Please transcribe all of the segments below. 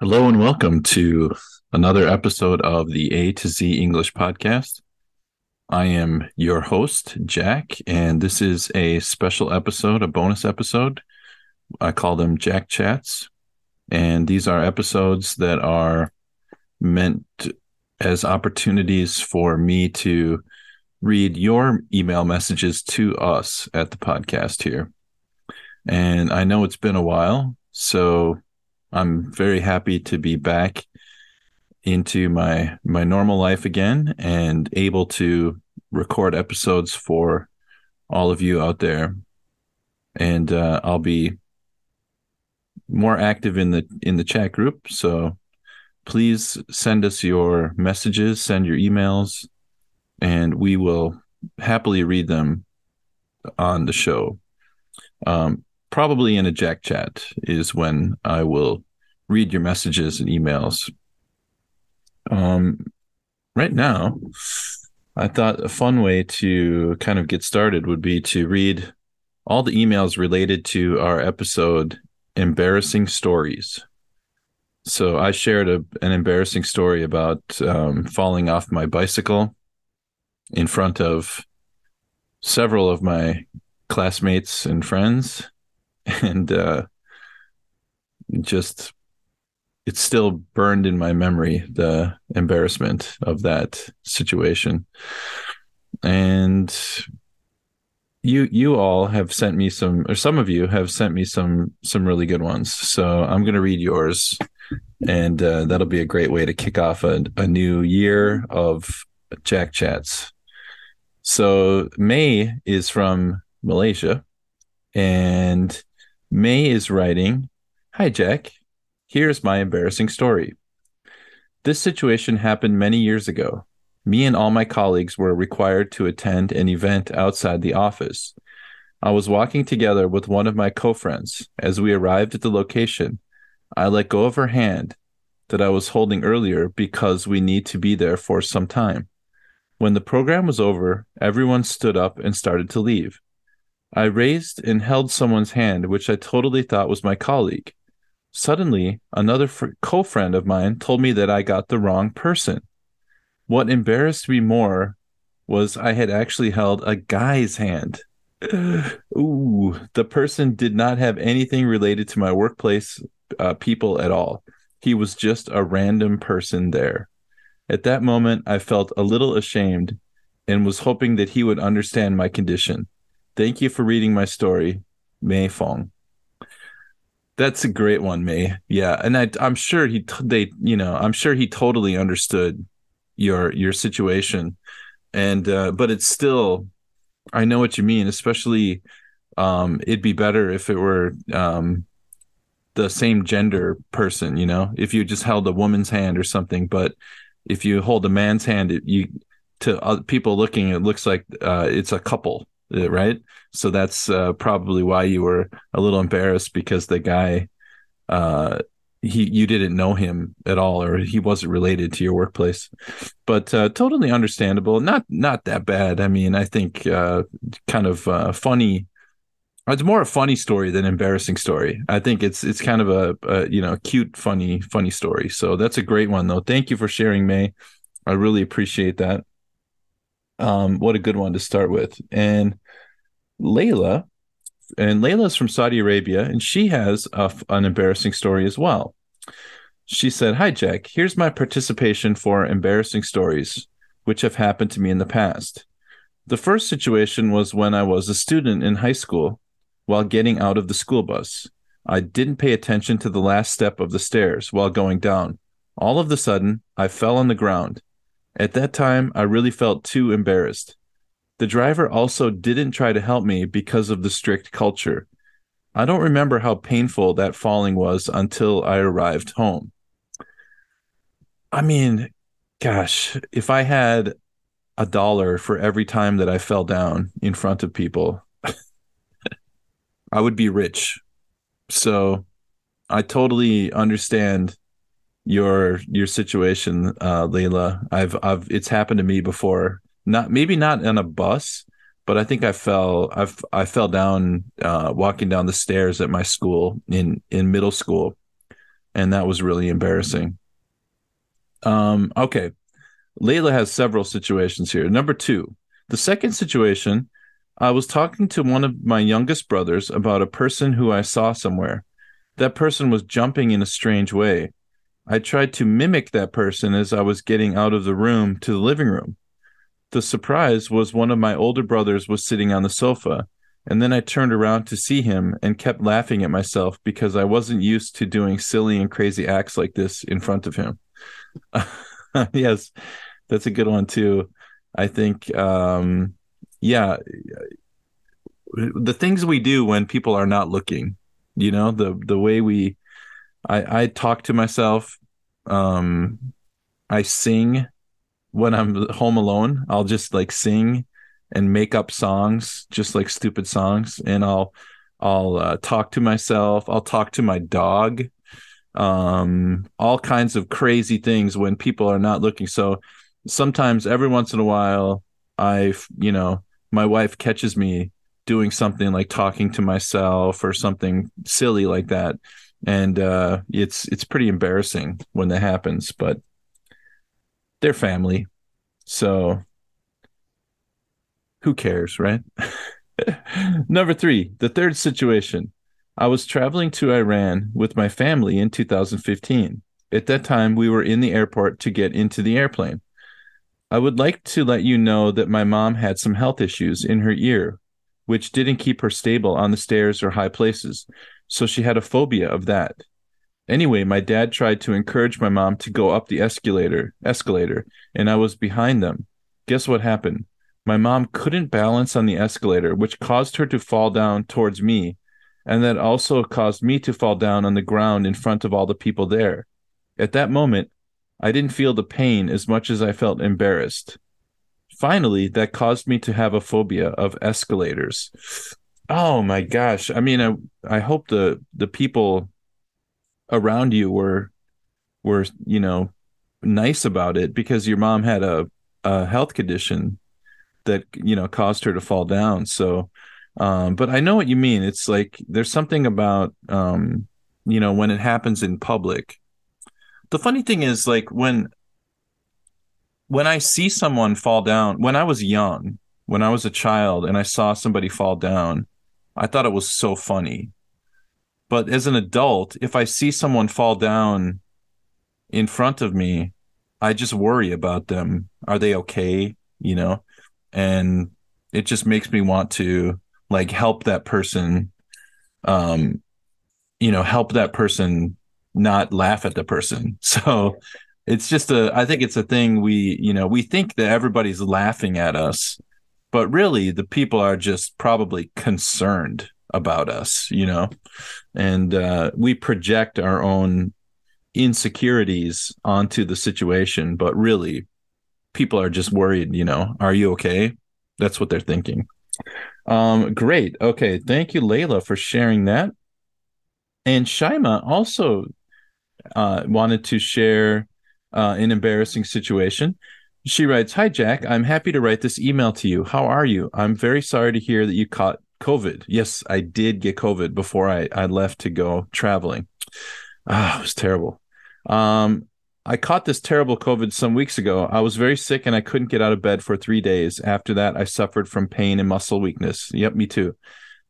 Hello and welcome to another episode of the A to Z English podcast. I am your host, Jack, and this is a special episode, a bonus episode. I call them Jack Chats. And these are episodes that are meant as opportunities for me to read your email messages to us at the podcast here. And I know it's been a while, so I'm very happy to be back into my my normal life again and able to record episodes for all of you out there. And uh, I'll be more active in the in the chat group. So please send us your messages, send your emails, and we will happily read them on the show. Um, probably in a Jack chat is when I will read your messages and emails. Um, right now, I thought a fun way to kind of get started would be to read all the emails related to our episode embarrassing stories. So I shared a, an embarrassing story about um, falling off my bicycle in front of several of my classmates and friends and uh, just it's still burned in my memory the embarrassment of that situation. And you you all have sent me some or some of you have sent me some some really good ones. So i'm going to read yours and uh, that'll be a great way to kick off a, a new year of jack chats. So may is from malaysia and May is writing Hi, Jack. Here's my embarrassing story. This situation happened many years ago. Me and all my colleagues were required to attend an event outside the office. I was walking together with one of my co friends. As we arrived at the location, I let go of her hand that I was holding earlier because we need to be there for some time. When the program was over, everyone stood up and started to leave. I raised and held someone's hand, which I totally thought was my colleague. Suddenly, another fr- co friend of mine told me that I got the wrong person. What embarrassed me more was I had actually held a guy's hand. Ooh, the person did not have anything related to my workplace uh, people at all. He was just a random person there. At that moment, I felt a little ashamed and was hoping that he would understand my condition. Thank you for reading my story, May Fong. That's a great one, May. Yeah, and I, I'm sure he they you know I'm sure he totally understood your your situation, and uh, but it's still I know what you mean. Especially, um, it'd be better if it were um, the same gender person. You know, if you just held a woman's hand or something. But if you hold a man's hand, it, you to people looking, it looks like uh, it's a couple uh, right? So that's uh, probably why you were a little embarrassed because the guy, uh, he you didn't know him at all, or he wasn't related to your workplace. But uh, totally understandable. Not not that bad. I mean, I think uh, kind of uh, funny. It's more a funny story than embarrassing story. I think it's it's kind of a, a you know cute, funny, funny story. So that's a great one though. Thank you for sharing, May. I really appreciate that. Um, what a good one to start with. And Layla and Layla's from Saudi Arabia, and she has a, an embarrassing story as well. She said, Hi, Jack. Here's my participation for embarrassing stories, which have happened to me in the past. The first situation was when I was a student in high school while getting out of the school bus. I didn't pay attention to the last step of the stairs while going down. All of a sudden, I fell on the ground. At that time, I really felt too embarrassed. The driver also didn't try to help me because of the strict culture. I don't remember how painful that falling was until I arrived home. I mean, gosh, if I had a dollar for every time that I fell down in front of people, I would be rich. So I totally understand your your situation, uh, Layla. I've I've it's happened to me before. Not maybe not on a bus, but I think I fell I've I fell down uh, walking down the stairs at my school in in middle school, and that was really embarrassing. Um, okay, Layla has several situations here. Number two, the second situation, I was talking to one of my youngest brothers about a person who I saw somewhere. That person was jumping in a strange way. I tried to mimic that person as I was getting out of the room to the living room. The surprise was one of my older brothers was sitting on the sofa, and then I turned around to see him and kept laughing at myself because I wasn't used to doing silly and crazy acts like this in front of him. yes, that's a good one too. I think um yeah, the things we do when people are not looking, you know, the the way we I, I talk to myself. Um, I sing when I'm home alone. I'll just like sing and make up songs, just like stupid songs, and I'll I'll uh, talk to myself. I'll talk to my dog. Um, all kinds of crazy things when people are not looking. So sometimes, every once in a while, I you know my wife catches me doing something like talking to myself or something silly like that and uh, it's it's pretty embarrassing when that happens. But they're family, so who cares, right? Number three, the third situation. I was traveling to Iran with my family in 2015. At that time, we were in the airport to get into the airplane. I would like to let you know that my mom had some health issues in her ear, which didn't keep her stable on the stairs or high places. So she had a phobia of that. Anyway, my dad tried to encourage my mom to go up the escalator, escalator, and I was behind them. Guess what happened? My mom couldn't balance on the escalator, which caused her to fall down towards me, and that also caused me to fall down on the ground in front of all the people there. At that moment, I didn't feel the pain as much as I felt embarrassed. Finally, that caused me to have a phobia of escalators. Oh my gosh. I mean, I I hope the the people around you were were, you know, nice about it because your mom had a a health condition that, you know, caused her to fall down. So um but I know what you mean. It's like there's something about um you know, when it happens in public. The funny thing is like when when I see someone fall down, when I was young, when I was a child and I saw somebody fall down, I thought it was so funny. But as an adult, if I see someone fall down in front of me, I just worry about them. Are they okay? You know? And it just makes me want to like help that person um you know, help that person not laugh at the person. So it's just a I think it's a thing we, you know, we think that everybody's laughing at us but really the people are just probably concerned about us you know? And uh, we project our own insecurities onto the situation but really people are just worried you know? Are you okay? That's what they're thinking. Um great. Okay. Thank you layla for sharing that. And shaima also uh, wanted to share uh, an embarrassing situation. She writes, Hi, Jack. I'm happy to write this email to you. How are you? I'm very sorry to hear that you caught COVID. Yes, I did get COVID before I, I left to go traveling. Ah, it was terrible. Um, I caught this terrible COVID some weeks ago. I was very sick and I couldn't get out of bed for three days. After that, I suffered from pain and muscle weakness. Yep, me too.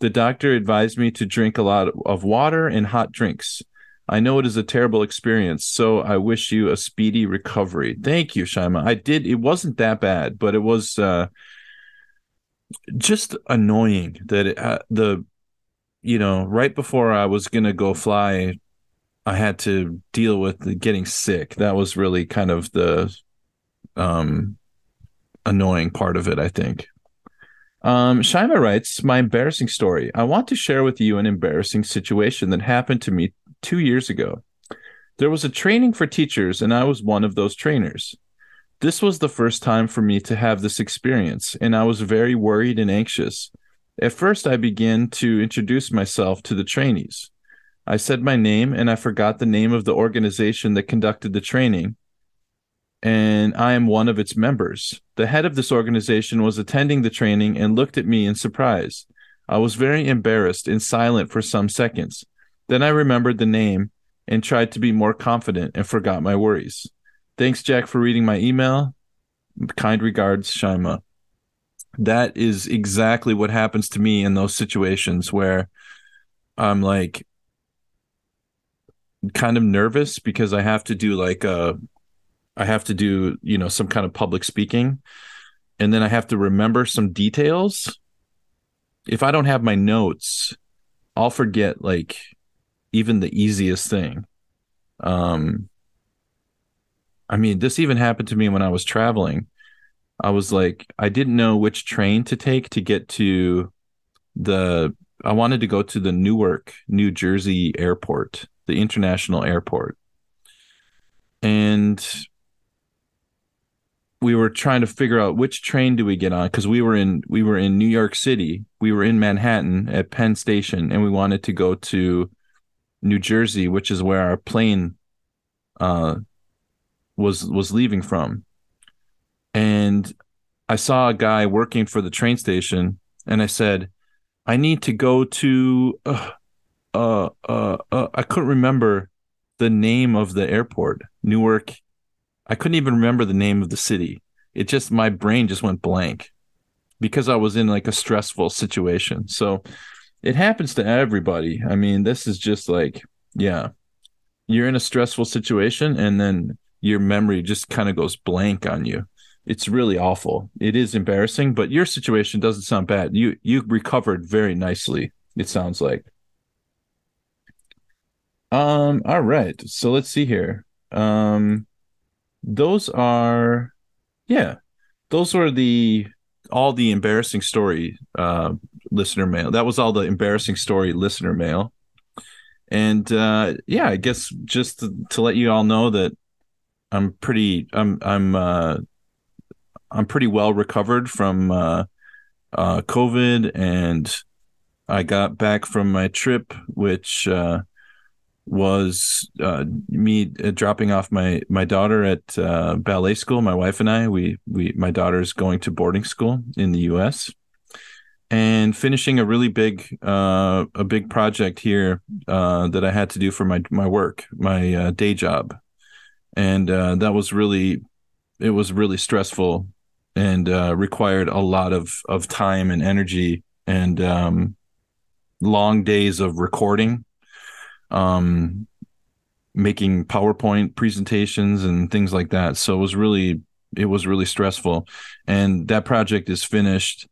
The doctor advised me to drink a lot of water and hot drinks. I know it is a terrible experience, so I wish you a speedy recovery. Thank you, Shaima. I did. It wasn't that bad, but it was uh, just annoying that it, uh, the, you know, right before I was gonna go fly, I had to deal with getting sick. That was really kind of the um, annoying part of it, I think. Um, Shaima writes, My embarrassing story. I want to share with you an embarrassing situation that happened to me two years ago. There was a training for teachers, and I was one of those trainers. This was the first time for me to have this experience, and I was very worried and anxious. At first, I began to introduce myself to the trainees. I said my name, and I forgot the name of the organization that conducted the training, and I am one of its members. The head of this organization was attending the training and looked at me in surprise. I was very embarrassed and silent for some seconds. Then I remembered the name and tried to be more confident and forgot my worries. Thanks, Jack, for reading my email. Kind regards, Shaima. That is exactly what happens to me in those situations where I'm like kind of nervous because I have to do like a I have to do, you know, some kind of public speaking and then I have to remember some details. If I don't have my notes, I'll forget like even the easiest thing. Um I mean, this even happened to me when I was traveling. I was like I didn't know which train to take to get to the I wanted to go to the Newark, New Jersey airport, the international airport. And we were trying to figure out which train do we get on because we were in we were in New York City, we were in Manhattan at Penn Station, and we wanted to go to New Jersey, which is where our plane uh, was was leaving from. And I saw a guy working for the train station, and I said, "I need to go to." Uh, uh, uh, uh I couldn't remember the name of the airport, Newark I couldn't even remember the name of the city. It just my brain just went blank because I was in like a stressful situation. So it happens to everybody. I mean, this is just like, yeah, you're in a stressful situation and then your memory just kind of goes blank on you. It's really awful. It is embarrassing, but your situation doesn't sound bad. You you recovered very nicely. It sounds like. Um all right. So let's see here. Um those are yeah those were the all the embarrassing story uh listener mail that was all the embarrassing story listener mail and uh yeah i guess just to, to let you all know that i'm pretty i'm i'm uh i'm pretty well recovered from uh uh covid and i got back from my trip which uh was uh, me uh, dropping off my my daughter at ballet school. My wife and I, we we my daughter's going to boarding school in the U.S. and finishing a really big a big project here that I had to do for my my work, my day job, and that was really it was really stressful and required a lot of of time and energy and um, long days of recording um, making PowerPoint presentations and things like that. So it was really it was really stressful, and that project is finished,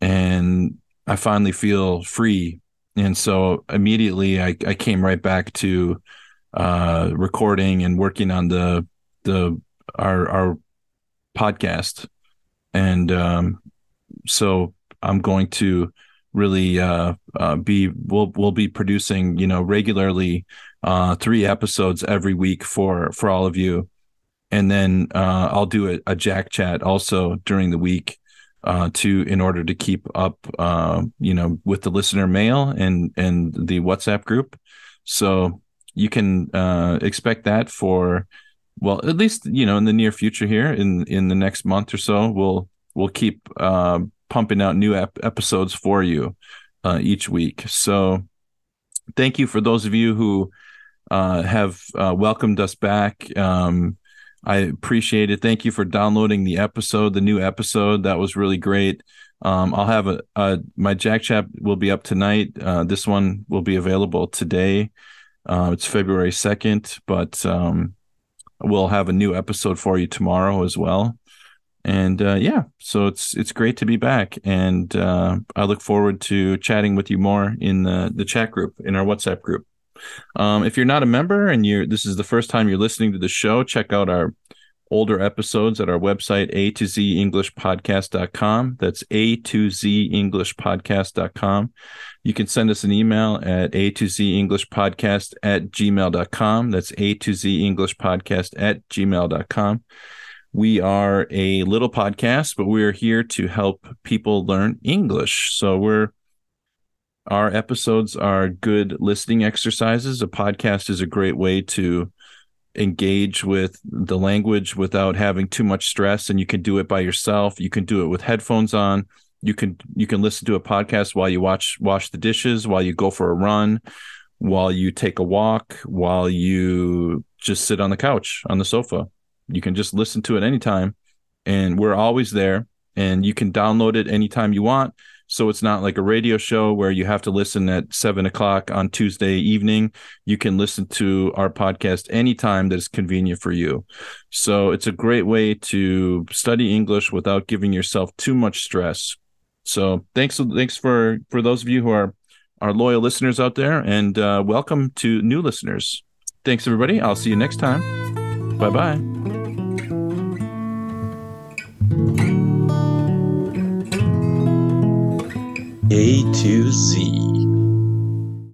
and I finally feel free. And so immediately I, I came right back to uh, recording and working on the the our our podcast, and um, so I'm going to really uh, uh, be we'll we'll be producing you know regularly uh, three episodes every week for for all of you, and then uh, I'll do a, a, Jack chat also during the week uh, to in order to keep up uh, you know with the listener mail and and the WhatsApp group, so you can expect that for well at least you know in the near future here in in the next month or so we'll we'll keep uh, pumping out new ep- episodes for you uh, each week. So thank you for those of you who uh, have uh, welcomed us back. Um, I appreciate it. Thank you for downloading the episode, the new episode. That was really great. Um, I'll have a, a, my Jack Chat will be up tonight. Uh, this one will be available today. Uh, it's February second, but um, we'll have a new episode for you tomorrow as well. And uh, yeah, so it's it's great to be back, and uh, I look forward to chatting with you more in the the chat group in our WhatsApp group. Um, if you're not a member and you're this is the first time you're listening to the show, check out our older episodes at our website, a to z english podcast.com. That's a to z english podcast.com. You can send us an email at a to z english podcast at gmail.com. That's a to z english podcast at gmail.com. We are a little podcast, but we're here to help people learn English. So we're our episodes are good listening exercises. A podcast is a great way to engage with the language without having too much stress and you can do it by yourself. You can do it with headphones on. You can you can listen to a podcast while you watch wash the dishes while you go for a run while you take a walk while you just sit on the couch on the sofa. You can just listen to it anytime and we're always there and you can download it anytime you want so it's not like a radio show where you have to listen at seven o'clock on Tuesday evening. You can listen to our podcast anytime that is convenient for you. So it's a great way to study English without giving yourself too much stress. So thanks, thanks for for those of you who are our loyal listeners out there, and uh, welcome to new listeners. Thanks, everybody. I'll see you next time. Bye bye. A to Z.